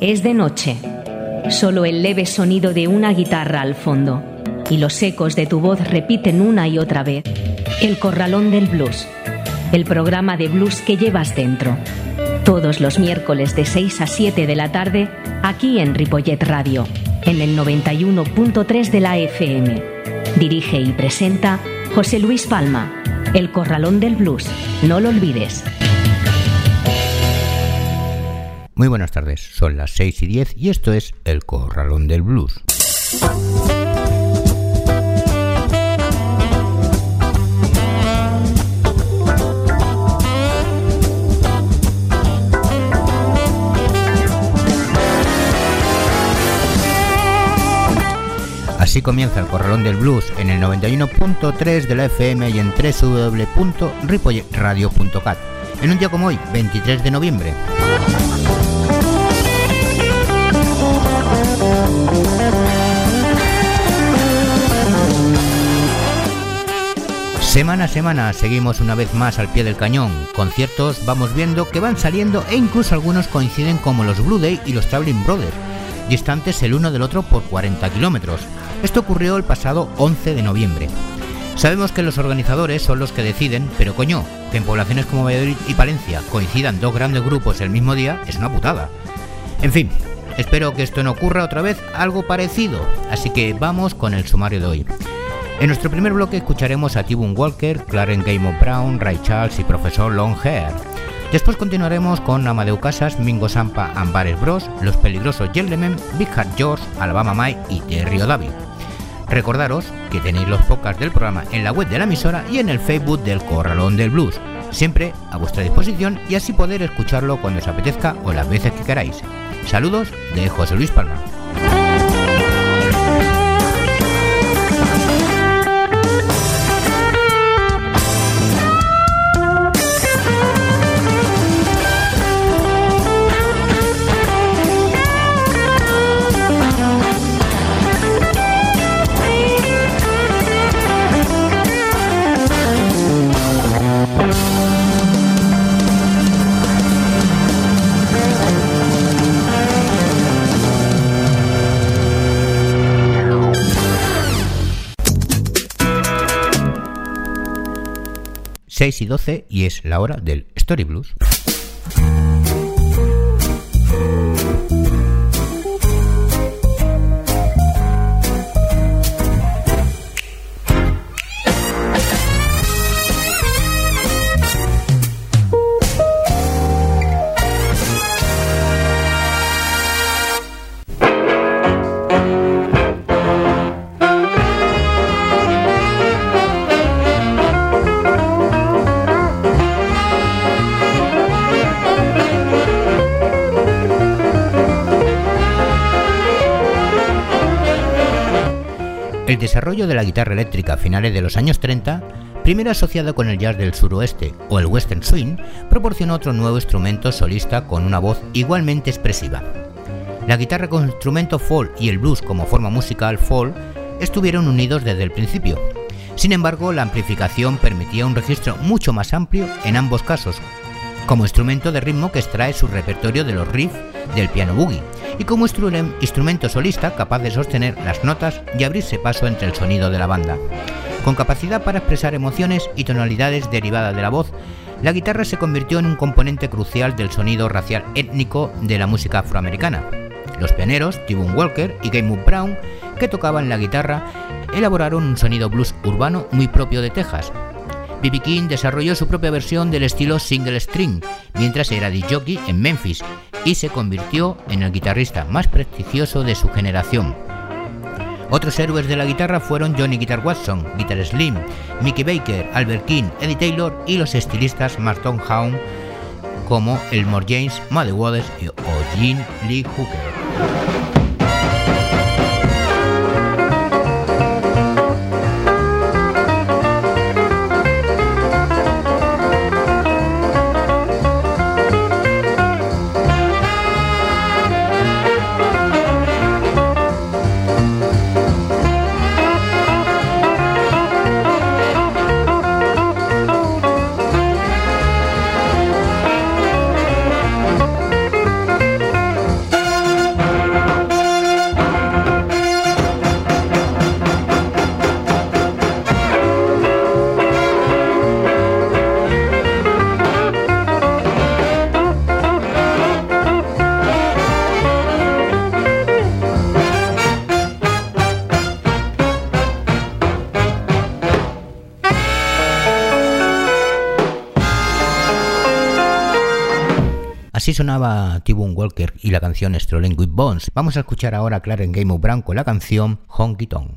Es de noche. Solo el leve sonido de una guitarra al fondo y los ecos de tu voz repiten una y otra vez. El Corralón del Blues, el programa de blues que llevas dentro. Todos los miércoles de 6 a 7 de la tarde, aquí en Ripollet Radio, en el 91.3 de la FM. Dirige y presenta José Luis Palma, El Corralón del Blues. No lo olvides. Muy buenas tardes, son las 6 y 10 y esto es El Corralón del Blues. Así comienza el Corralón del Blues en el 91.3 de la FM y en www.ripolletradio.cat en un día como hoy, 23 de noviembre. Semana a semana seguimos una vez más al pie del cañón. Conciertos vamos viendo que van saliendo e incluso algunos coinciden como los Blue Day y los Traveling Brothers, distantes el uno del otro por 40 kilómetros. Esto ocurrió el pasado 11 de noviembre. Sabemos que los organizadores son los que deciden, pero coño, que en poblaciones como Valladolid y Palencia coincidan dos grandes grupos el mismo día es una putada. En fin, espero que esto no ocurra otra vez algo parecido, así que vamos con el sumario de hoy. En nuestro primer bloque escucharemos a Tibun Walker, Clarence Game of Brown, Ray Charles y Profesor Longhair. Después continuaremos con Amadeu Casas, Mingo Sampa, Ambares Bros, Los Peligrosos Gentlemen, Big Hat George, Alabama Mai y Terry David. Recordaros que tenéis los podcasts del programa en la web de la emisora y en el Facebook del Corralón del Blues, siempre a vuestra disposición y así poder escucharlo cuando os apetezca o las veces que queráis. Saludos de José Luis Palma. 6 y 12 y es la hora del Story Blues. Desarrollo de la guitarra eléctrica a finales de los años 30, primero asociado con el jazz del suroeste o el western swing, proporcionó otro nuevo instrumento solista con una voz igualmente expresiva. La guitarra con instrumento folk y el blues como forma musical folk estuvieron unidos desde el principio. Sin embargo, la amplificación permitía un registro mucho más amplio en ambos casos, como instrumento de ritmo que extrae su repertorio de los riffs del piano boogie y como instrumento solista capaz de sostener las notas y abrirse paso entre el sonido de la banda. Con capacidad para expresar emociones y tonalidades derivadas de la voz, la guitarra se convirtió en un componente crucial del sonido racial étnico de la música afroamericana. Los pioneros, Tibun Walker y Game Brown, que tocaban la guitarra, elaboraron un sonido blues urbano muy propio de Texas, B.B. King desarrolló su propia versión del estilo single string mientras era de en Memphis y se convirtió en el guitarrista más prestigioso de su generación. Otros héroes de la guitarra fueron Johnny Guitar Watson, Guitar Slim, Mickey Baker, Albert King, Eddie Taylor y los estilistas Martin Haun como Elmore James, Muddy Waters o Gene Lee Hooker. Sonaba T-Bone Walker y la canción Strolling with Bones. Vamos a escuchar ahora a Clarence Game Brown con la canción Honky Tonk.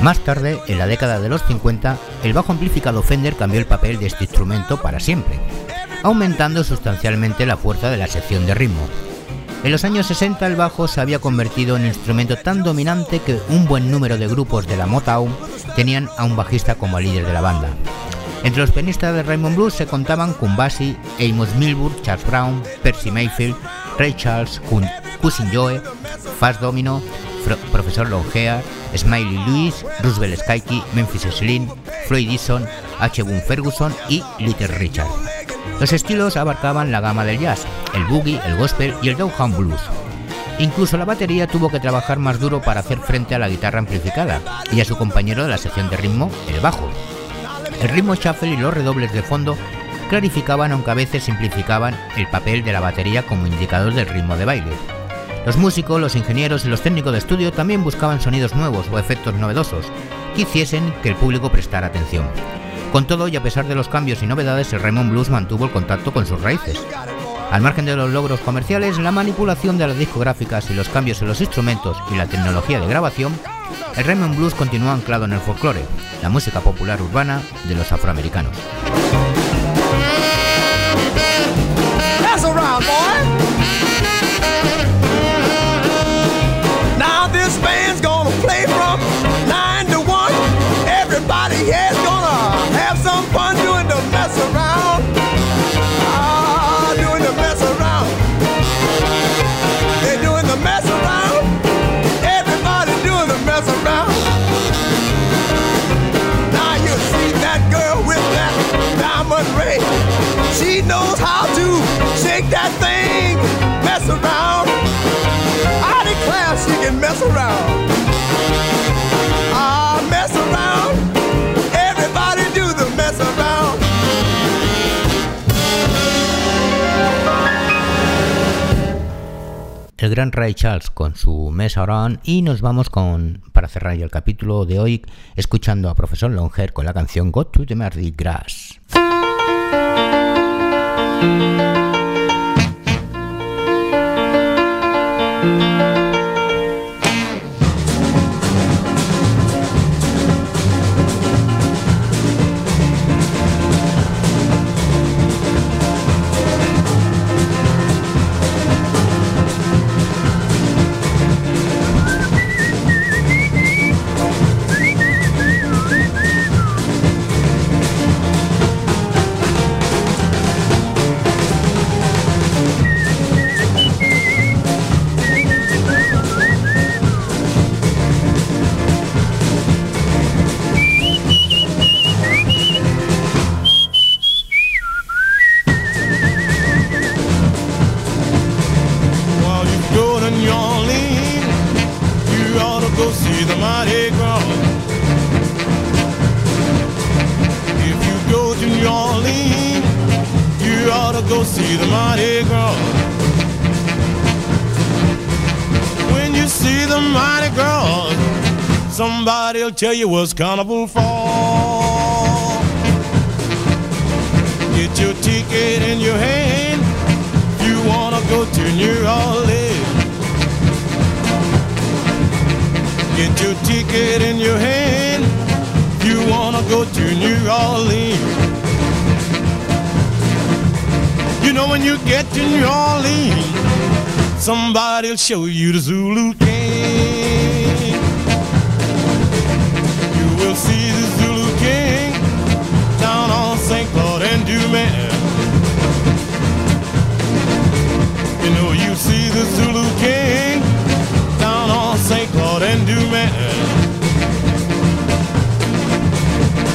Más tarde, en la década de los 50, el bajo amplificado Fender cambió el papel de este instrumento para siempre, aumentando sustancialmente la fuerza de la sección de ritmo. En los años 60 el bajo se había convertido en un instrumento tan dominante que un buen número de grupos de la Motown tenían a un bajista como líder de la banda. Entre los pianistas de Raymond Blues se contaban Kumbasi, Amos Milburn, Charles Brown, Percy Mayfield, Ray Charles, Cousin Joe, Fast Domino, Profesor Longea, Smiley Lewis, Roosevelt Skyke, Memphis Slim, Floyd Dixon, H. Boone Ferguson y Little Richard. Los estilos abarcaban la gama del jazz, el boogie, el gospel y el downtown blues. Incluso la batería tuvo que trabajar más duro para hacer frente a la guitarra amplificada y a su compañero de la sección de ritmo, el bajo. El ritmo shuffle y los redobles de fondo clarificaban aunque a veces simplificaban el papel de la batería como indicador del ritmo de baile. Los músicos, los ingenieros y los técnicos de estudio también buscaban sonidos nuevos o efectos novedosos que hiciesen que el público prestara atención. Con todo y a pesar de los cambios y novedades, el Raymond Blues mantuvo el contacto con sus raíces. Al margen de los logros comerciales, la manipulación de las discográficas y los cambios en los instrumentos y la tecnología de grabación, el Raymond Blues continúa anclado en el folclore, la música popular urbana de los afroamericanos. El gran Ray Charles con su Mess Around y nos vamos con, para cerrar el capítulo de hoy, escuchando a Profesor Longer con la canción Go to the Mardi Gras. Tell you what's carnival for. Get your ticket in your hand. You wanna go to New Orleans. Get your ticket in your hand. You wanna go to New Orleans. You know when you get to New Orleans, somebody'll show you the Zulu Dumas.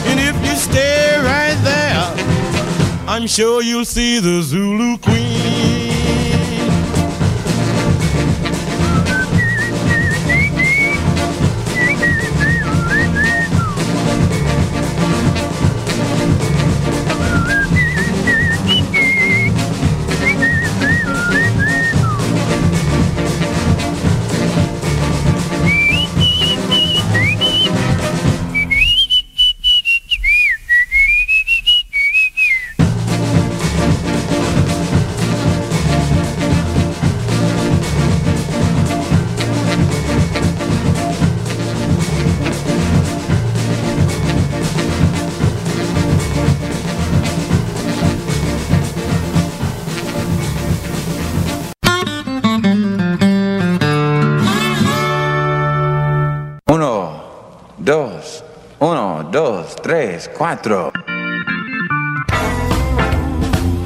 And if you stay right there, I'm sure you'll see the Zulu Queen.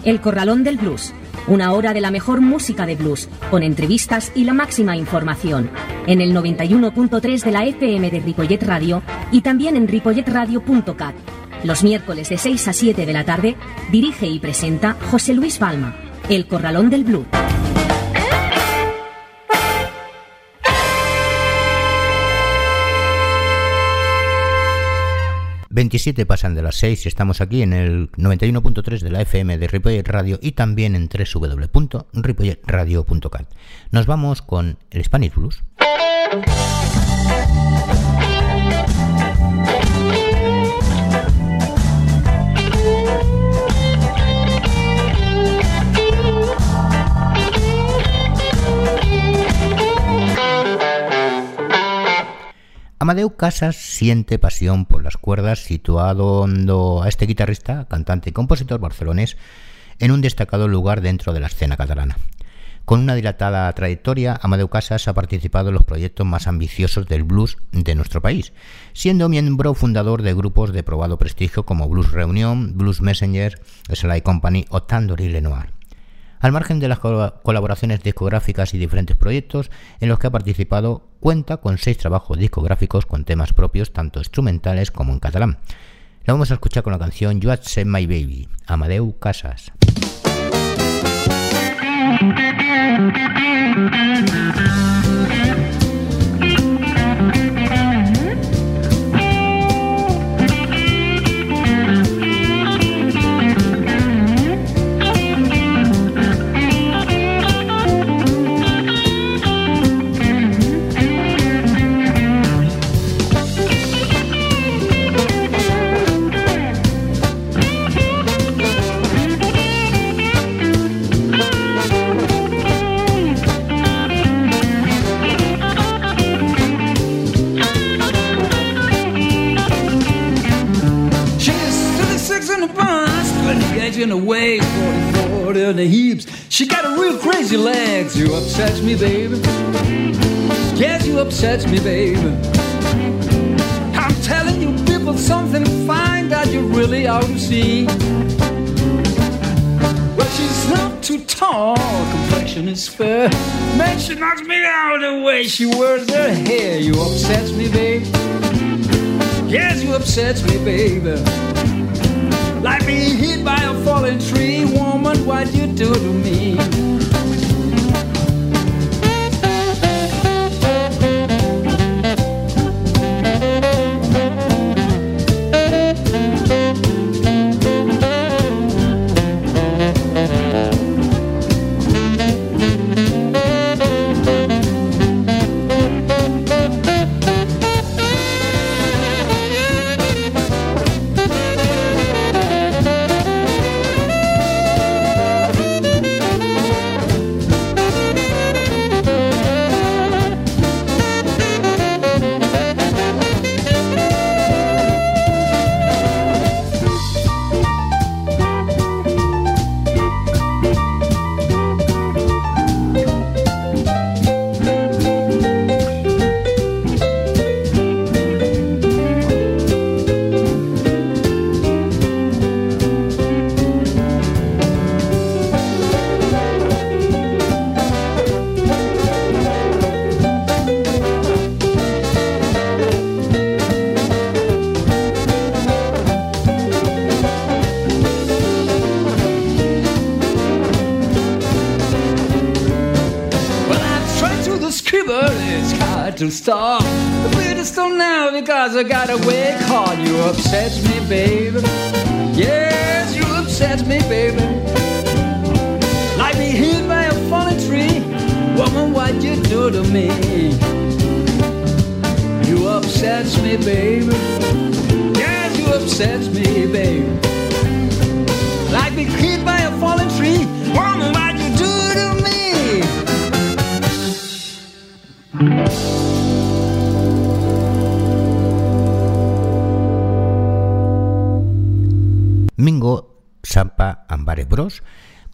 El Corralón del Blues. Una hora de la mejor música de blues, con entrevistas y la máxima información. En el 91.3 de la FM de Ripollet Radio y también en ripolletradio.cat. Los miércoles de 6 a 7 de la tarde dirige y presenta José Luis Balma, El Corralón del Blues. 27 pasan de las 6 y estamos aquí en el 91.3 de la FM de Ripollet Radio y también en www.ripolletradio.cat. Nos vamos con el Spanish Blues. Amadeu Casas siente pasión por las cuerdas, situando a este guitarrista, cantante y compositor barcelonés en un destacado lugar dentro de la escena catalana. Con una dilatada trayectoria, Amadeu Casas ha participado en los proyectos más ambiciosos del blues de nuestro país, siendo miembro fundador de grupos de probado prestigio como Blues Reunión, Blues Messenger, Sly Company o Tandoori Lenoir al margen de las colaboraciones discográficas y diferentes proyectos en los que ha participado, cuenta con seis trabajos discográficos con temas propios tanto instrumentales como en catalán. La vamos a escuchar con la canción You Had My Baby, Amadeu Casas. In a way, 44 in the heaps. She got a real crazy legs. You upset me, baby. Yes, you upset me, baby. I'm telling you, people, something fine that you really ought to see. Well, she's not too tall, complexion is fair. Man, she knocks me out of the way she wears her hair. You upset me, baby. Yes, you upset me, baby. Like being hit by a falling tree, woman, what you do to me? To stop. The beat is still now because I got a wake call. You upset me, baby. Yes, you upset me, baby. Like me hit by a falling tree. Woman, what you do to me? You upset me, baby. Yes, you upset me, baby. Like me hit by a falling tree. Woman,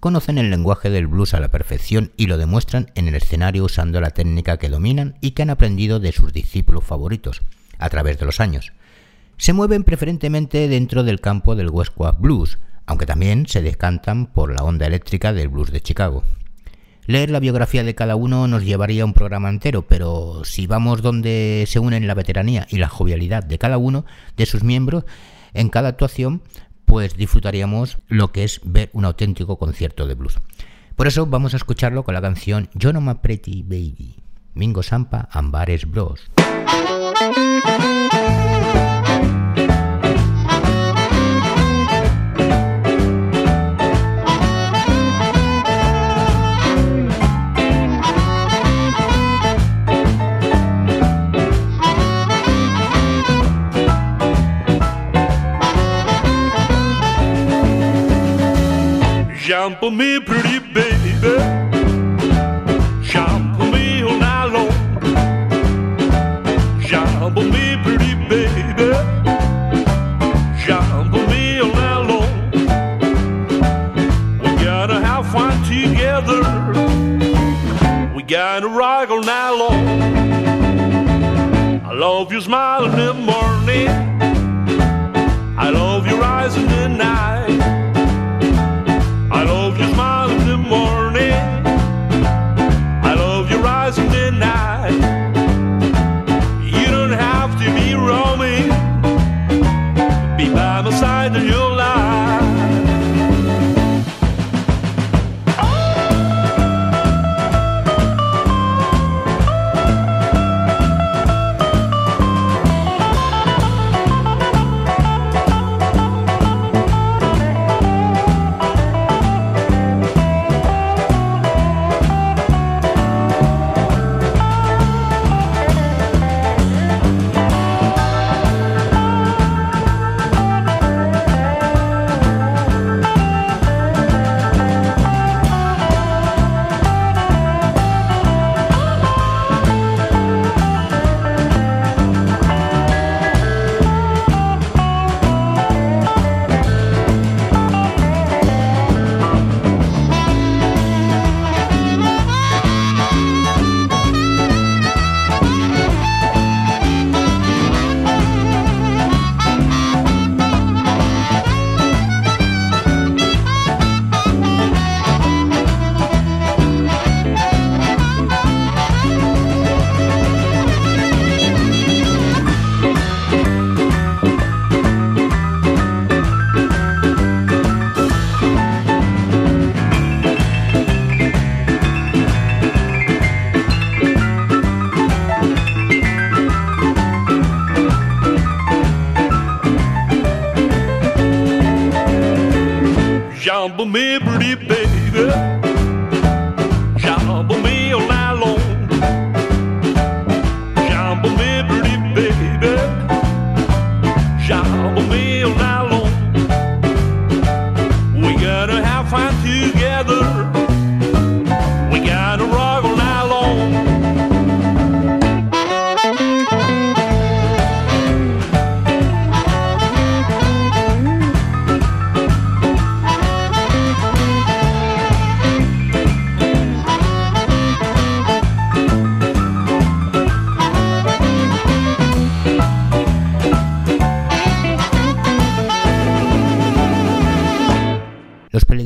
conocen el lenguaje del blues a la perfección y lo demuestran en el escenario usando la técnica que dominan y que han aprendido de sus discípulos favoritos a través de los años. Se mueven preferentemente dentro del campo del West Coast Blues, aunque también se descantan por la onda eléctrica del blues de Chicago. Leer la biografía de cada uno nos llevaría un programa entero, pero si vamos donde se unen la veteranía y la jovialidad de cada uno de sus miembros en cada actuación, pues disfrutaríamos lo que es ver un auténtico concierto de blues. Por eso vamos a escucharlo con la canción Yo no me Pretty Baby, Mingo Sampa Ambares Bros. por mim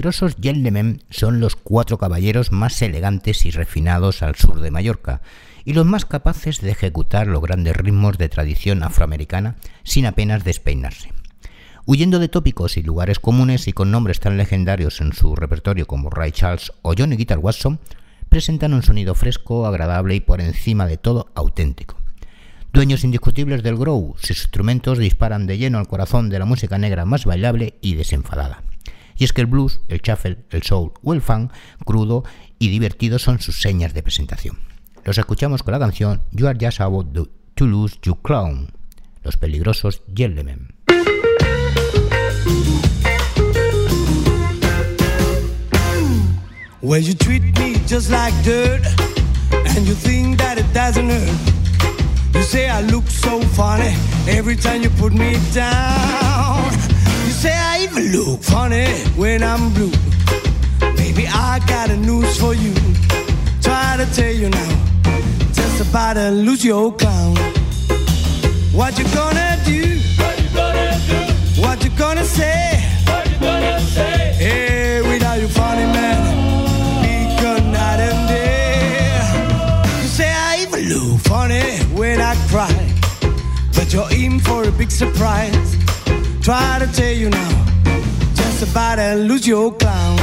Peligrosos gentlemen son los cuatro caballeros más elegantes y refinados al sur de Mallorca y los más capaces de ejecutar los grandes ritmos de tradición afroamericana sin apenas despeinarse. Huyendo de tópicos y lugares comunes y con nombres tan legendarios en su repertorio como Ray Charles o Johnny Guitar Watson, presentan un sonido fresco, agradable y por encima de todo auténtico. Dueños indiscutibles del groove, sus instrumentos disparan de lleno al corazón de la música negra más bailable y desenfadada. Y es que el blues, el shuffle, el soul o el funk, crudo y divertido son sus señas de presentación. Los escuchamos con la canción You Are Just About to Lose You Clown, los peligrosos Gentlemen. Well, you treat me just like dirt, and you think that it doesn't hurt. You say I look so funny every time you put me down. say I even look funny when I'm blue. Baby, I got a news for you. Try to tell you now. Just about to lose your clown. What you gonna do? What you gonna do? What you gonna say? What you gonna say? Hey, without you funny man, night and day. You say I even look funny when I cry, but you're in for a big surprise. Try to tell you now, just about to lose your clown.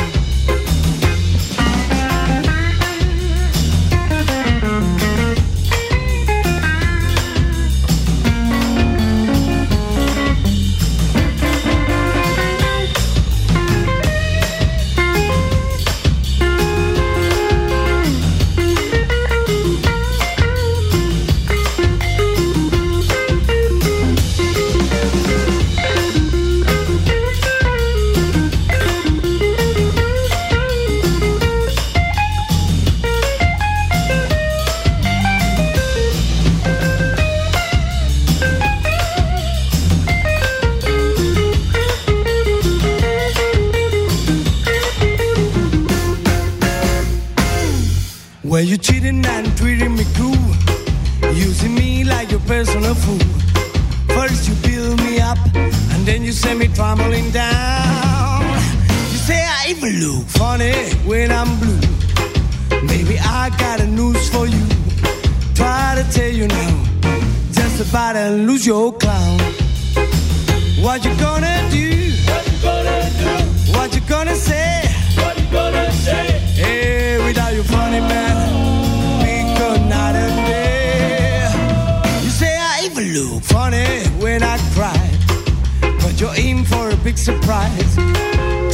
Surprise.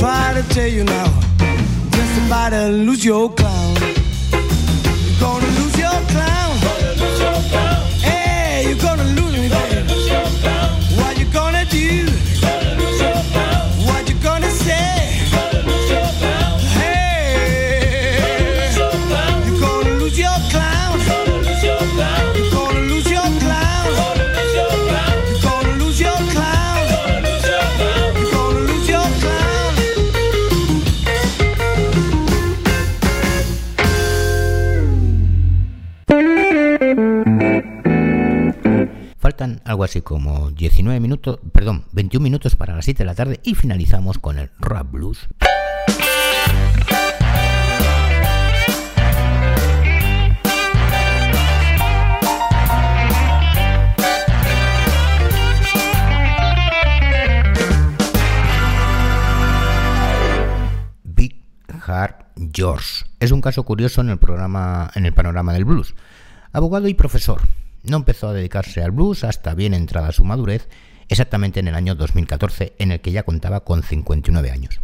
Try to tell you now, just about to lose your clown. Como 19 minutos, perdón, 21 minutos para las 7 de la tarde y finalizamos con el rap blues. Big Hard George. Es un caso curioso en el programa, en el panorama del blues. Abogado y profesor. No empezó a dedicarse al blues hasta bien entrada su madurez, exactamente en el año 2014, en el que ya contaba con 59 años.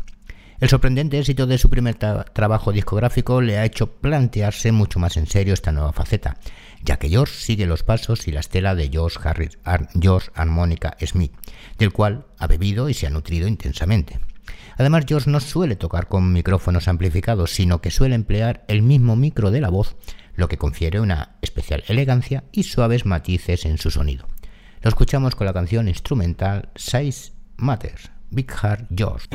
El sorprendente éxito de su primer tra- trabajo discográfico le ha hecho plantearse mucho más en serio esta nueva faceta, ya que George sigue los pasos y la estela de George, Harris, Ar- George Harmonica Smith, del cual ha bebido y se ha nutrido intensamente. Además, George no suele tocar con micrófonos amplificados, sino que suele emplear el mismo micro de la voz, lo que confiere una especial elegancia y suaves matices en su sonido. Lo escuchamos con la canción instrumental Size Matters, Big Heart George.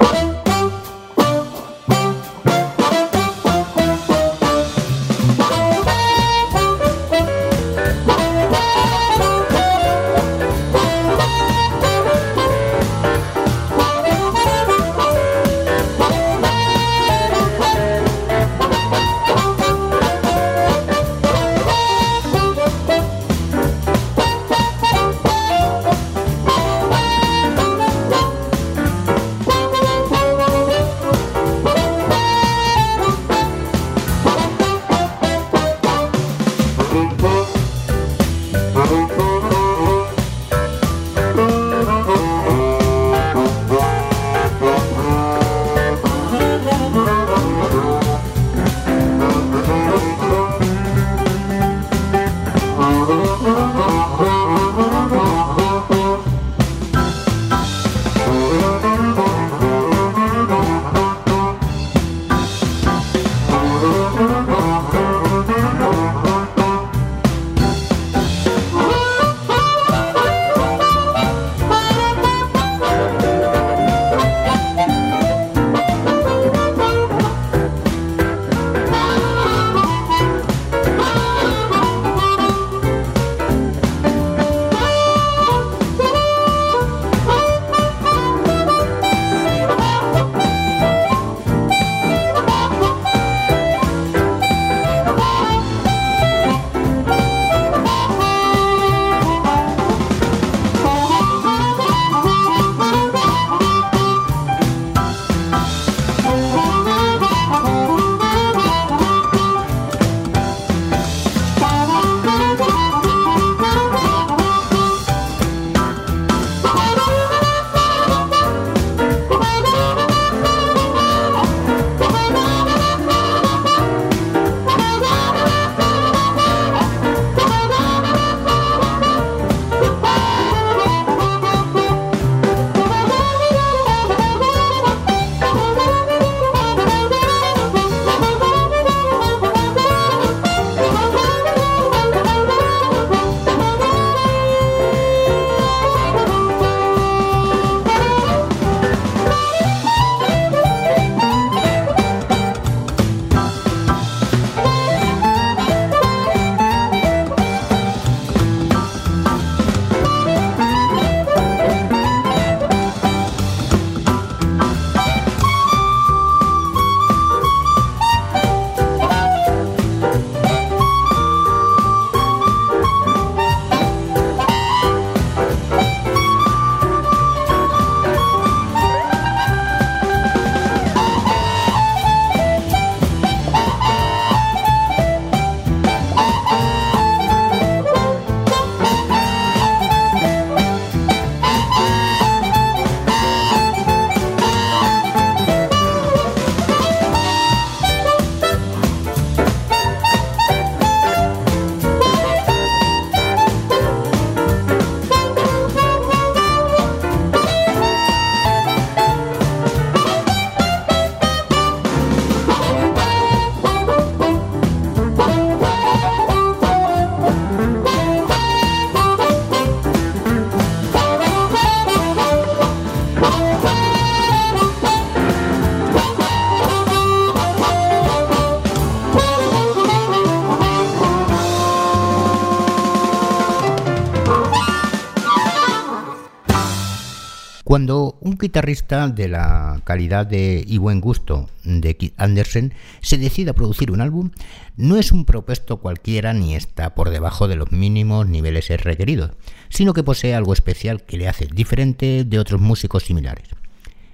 Guitarrista de la calidad y buen gusto de Keith Anderson se decide a producir un álbum, no es un propuesto cualquiera ni está por debajo de los mínimos niveles requeridos, sino que posee algo especial que le hace diferente de otros músicos similares.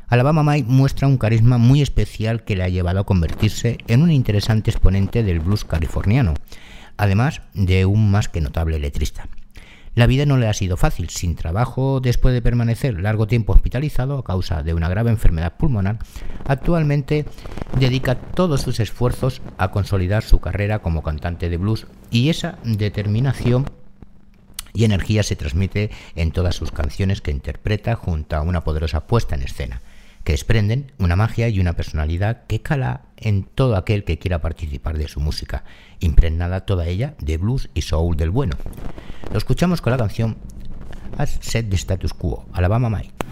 Alabama Mike muestra un carisma muy especial que le ha llevado a convertirse en un interesante exponente del blues californiano, además de un más que notable letrista. La vida no le ha sido fácil. Sin trabajo, después de permanecer largo tiempo hospitalizado a causa de una grave enfermedad pulmonar, actualmente dedica todos sus esfuerzos a consolidar su carrera como cantante de blues y esa determinación y energía se transmite en todas sus canciones que interpreta junto a una poderosa puesta en escena que desprenden una magia y una personalidad que cala en todo aquel que quiera participar de su música, impregnada toda ella de blues y soul del bueno. Lo escuchamos con la canción As Set de Status Quo, Alabama Mike.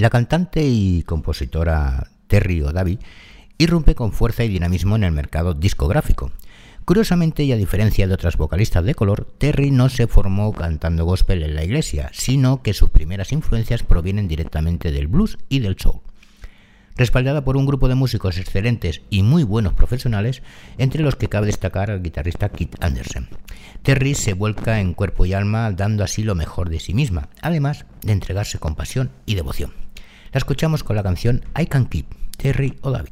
La cantante y compositora Terry O'Davi irrumpe con fuerza y dinamismo en el mercado discográfico. Curiosamente, y a diferencia de otras vocalistas de color, Terry no se formó cantando gospel en la iglesia, sino que sus primeras influencias provienen directamente del blues y del soul. Respaldada por un grupo de músicos excelentes y muy buenos profesionales, entre los que cabe destacar al guitarrista Kit Anderson. Terry se vuelca en cuerpo y alma, dando así lo mejor de sí misma, además de entregarse con pasión y devoción. La escuchamos con la canción I Can Keep, Terry O'David.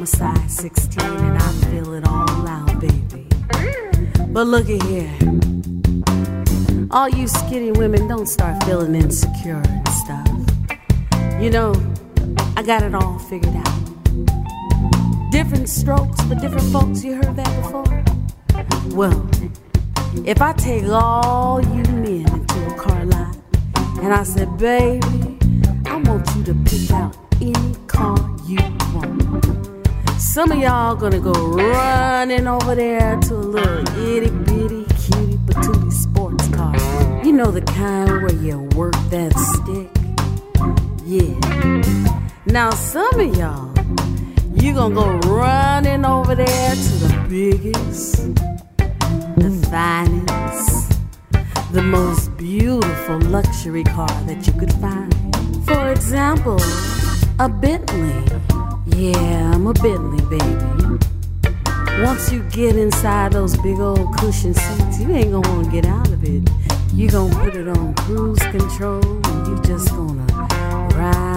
I'm a size 16 and I feel it all out, baby. But look at here. All you skinny women don't start feeling insecure and stuff. You know, I got it all figured out. Different strokes for different folks, you heard that before? Well, if I take all you men into a car lot and I said, baby, I want you to pick out any car you want. Some of y'all gonna go running over there to a little itty bitty cutie patootie sports car. You know the kind where you work that stick? Yeah. Now some of y'all you gonna go running over there to the biggest, the finest, the most beautiful luxury car that you could find. For example, a Bentley. Yeah, I'm a Bentley baby. Once you get inside those big old cushion seats, you ain't gonna wanna get out of it. You gonna put it on cruise control and you just gonna ride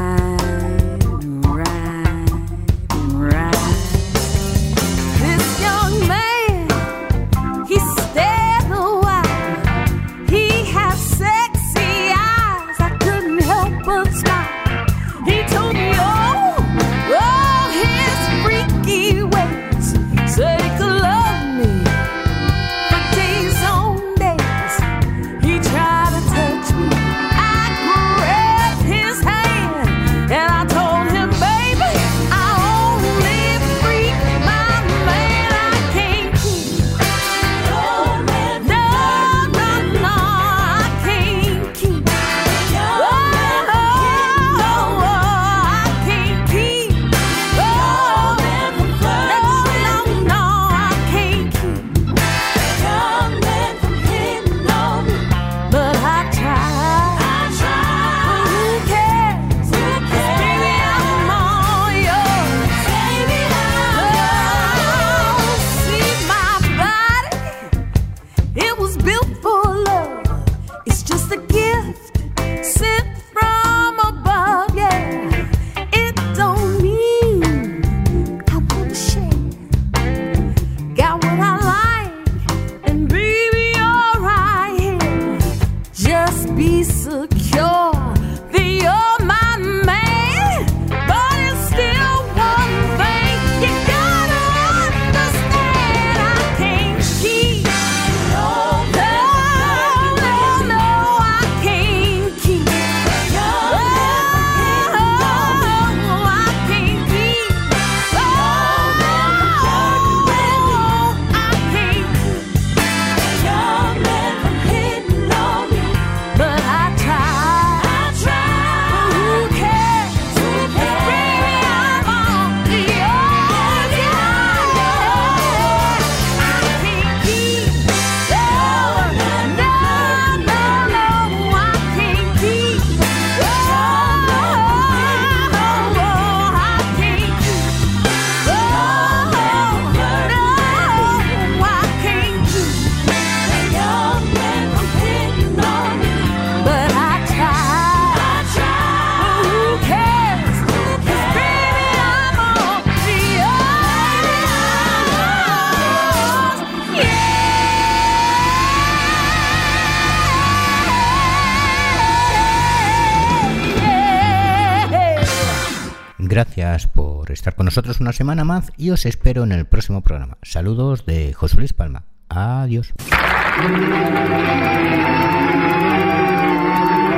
por estar con nosotros una semana más y os espero en el próximo programa. Saludos de José Luis Palma. Adiós.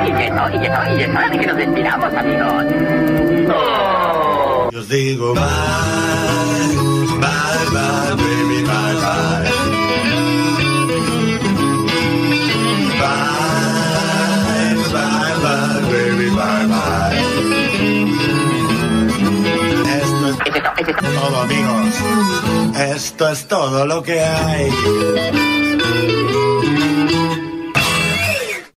Y que no, y que no, y es hora de que nos despidamos, amigos. Yo os digo bye, bye, bye, baby, Esto es todo lo que hay.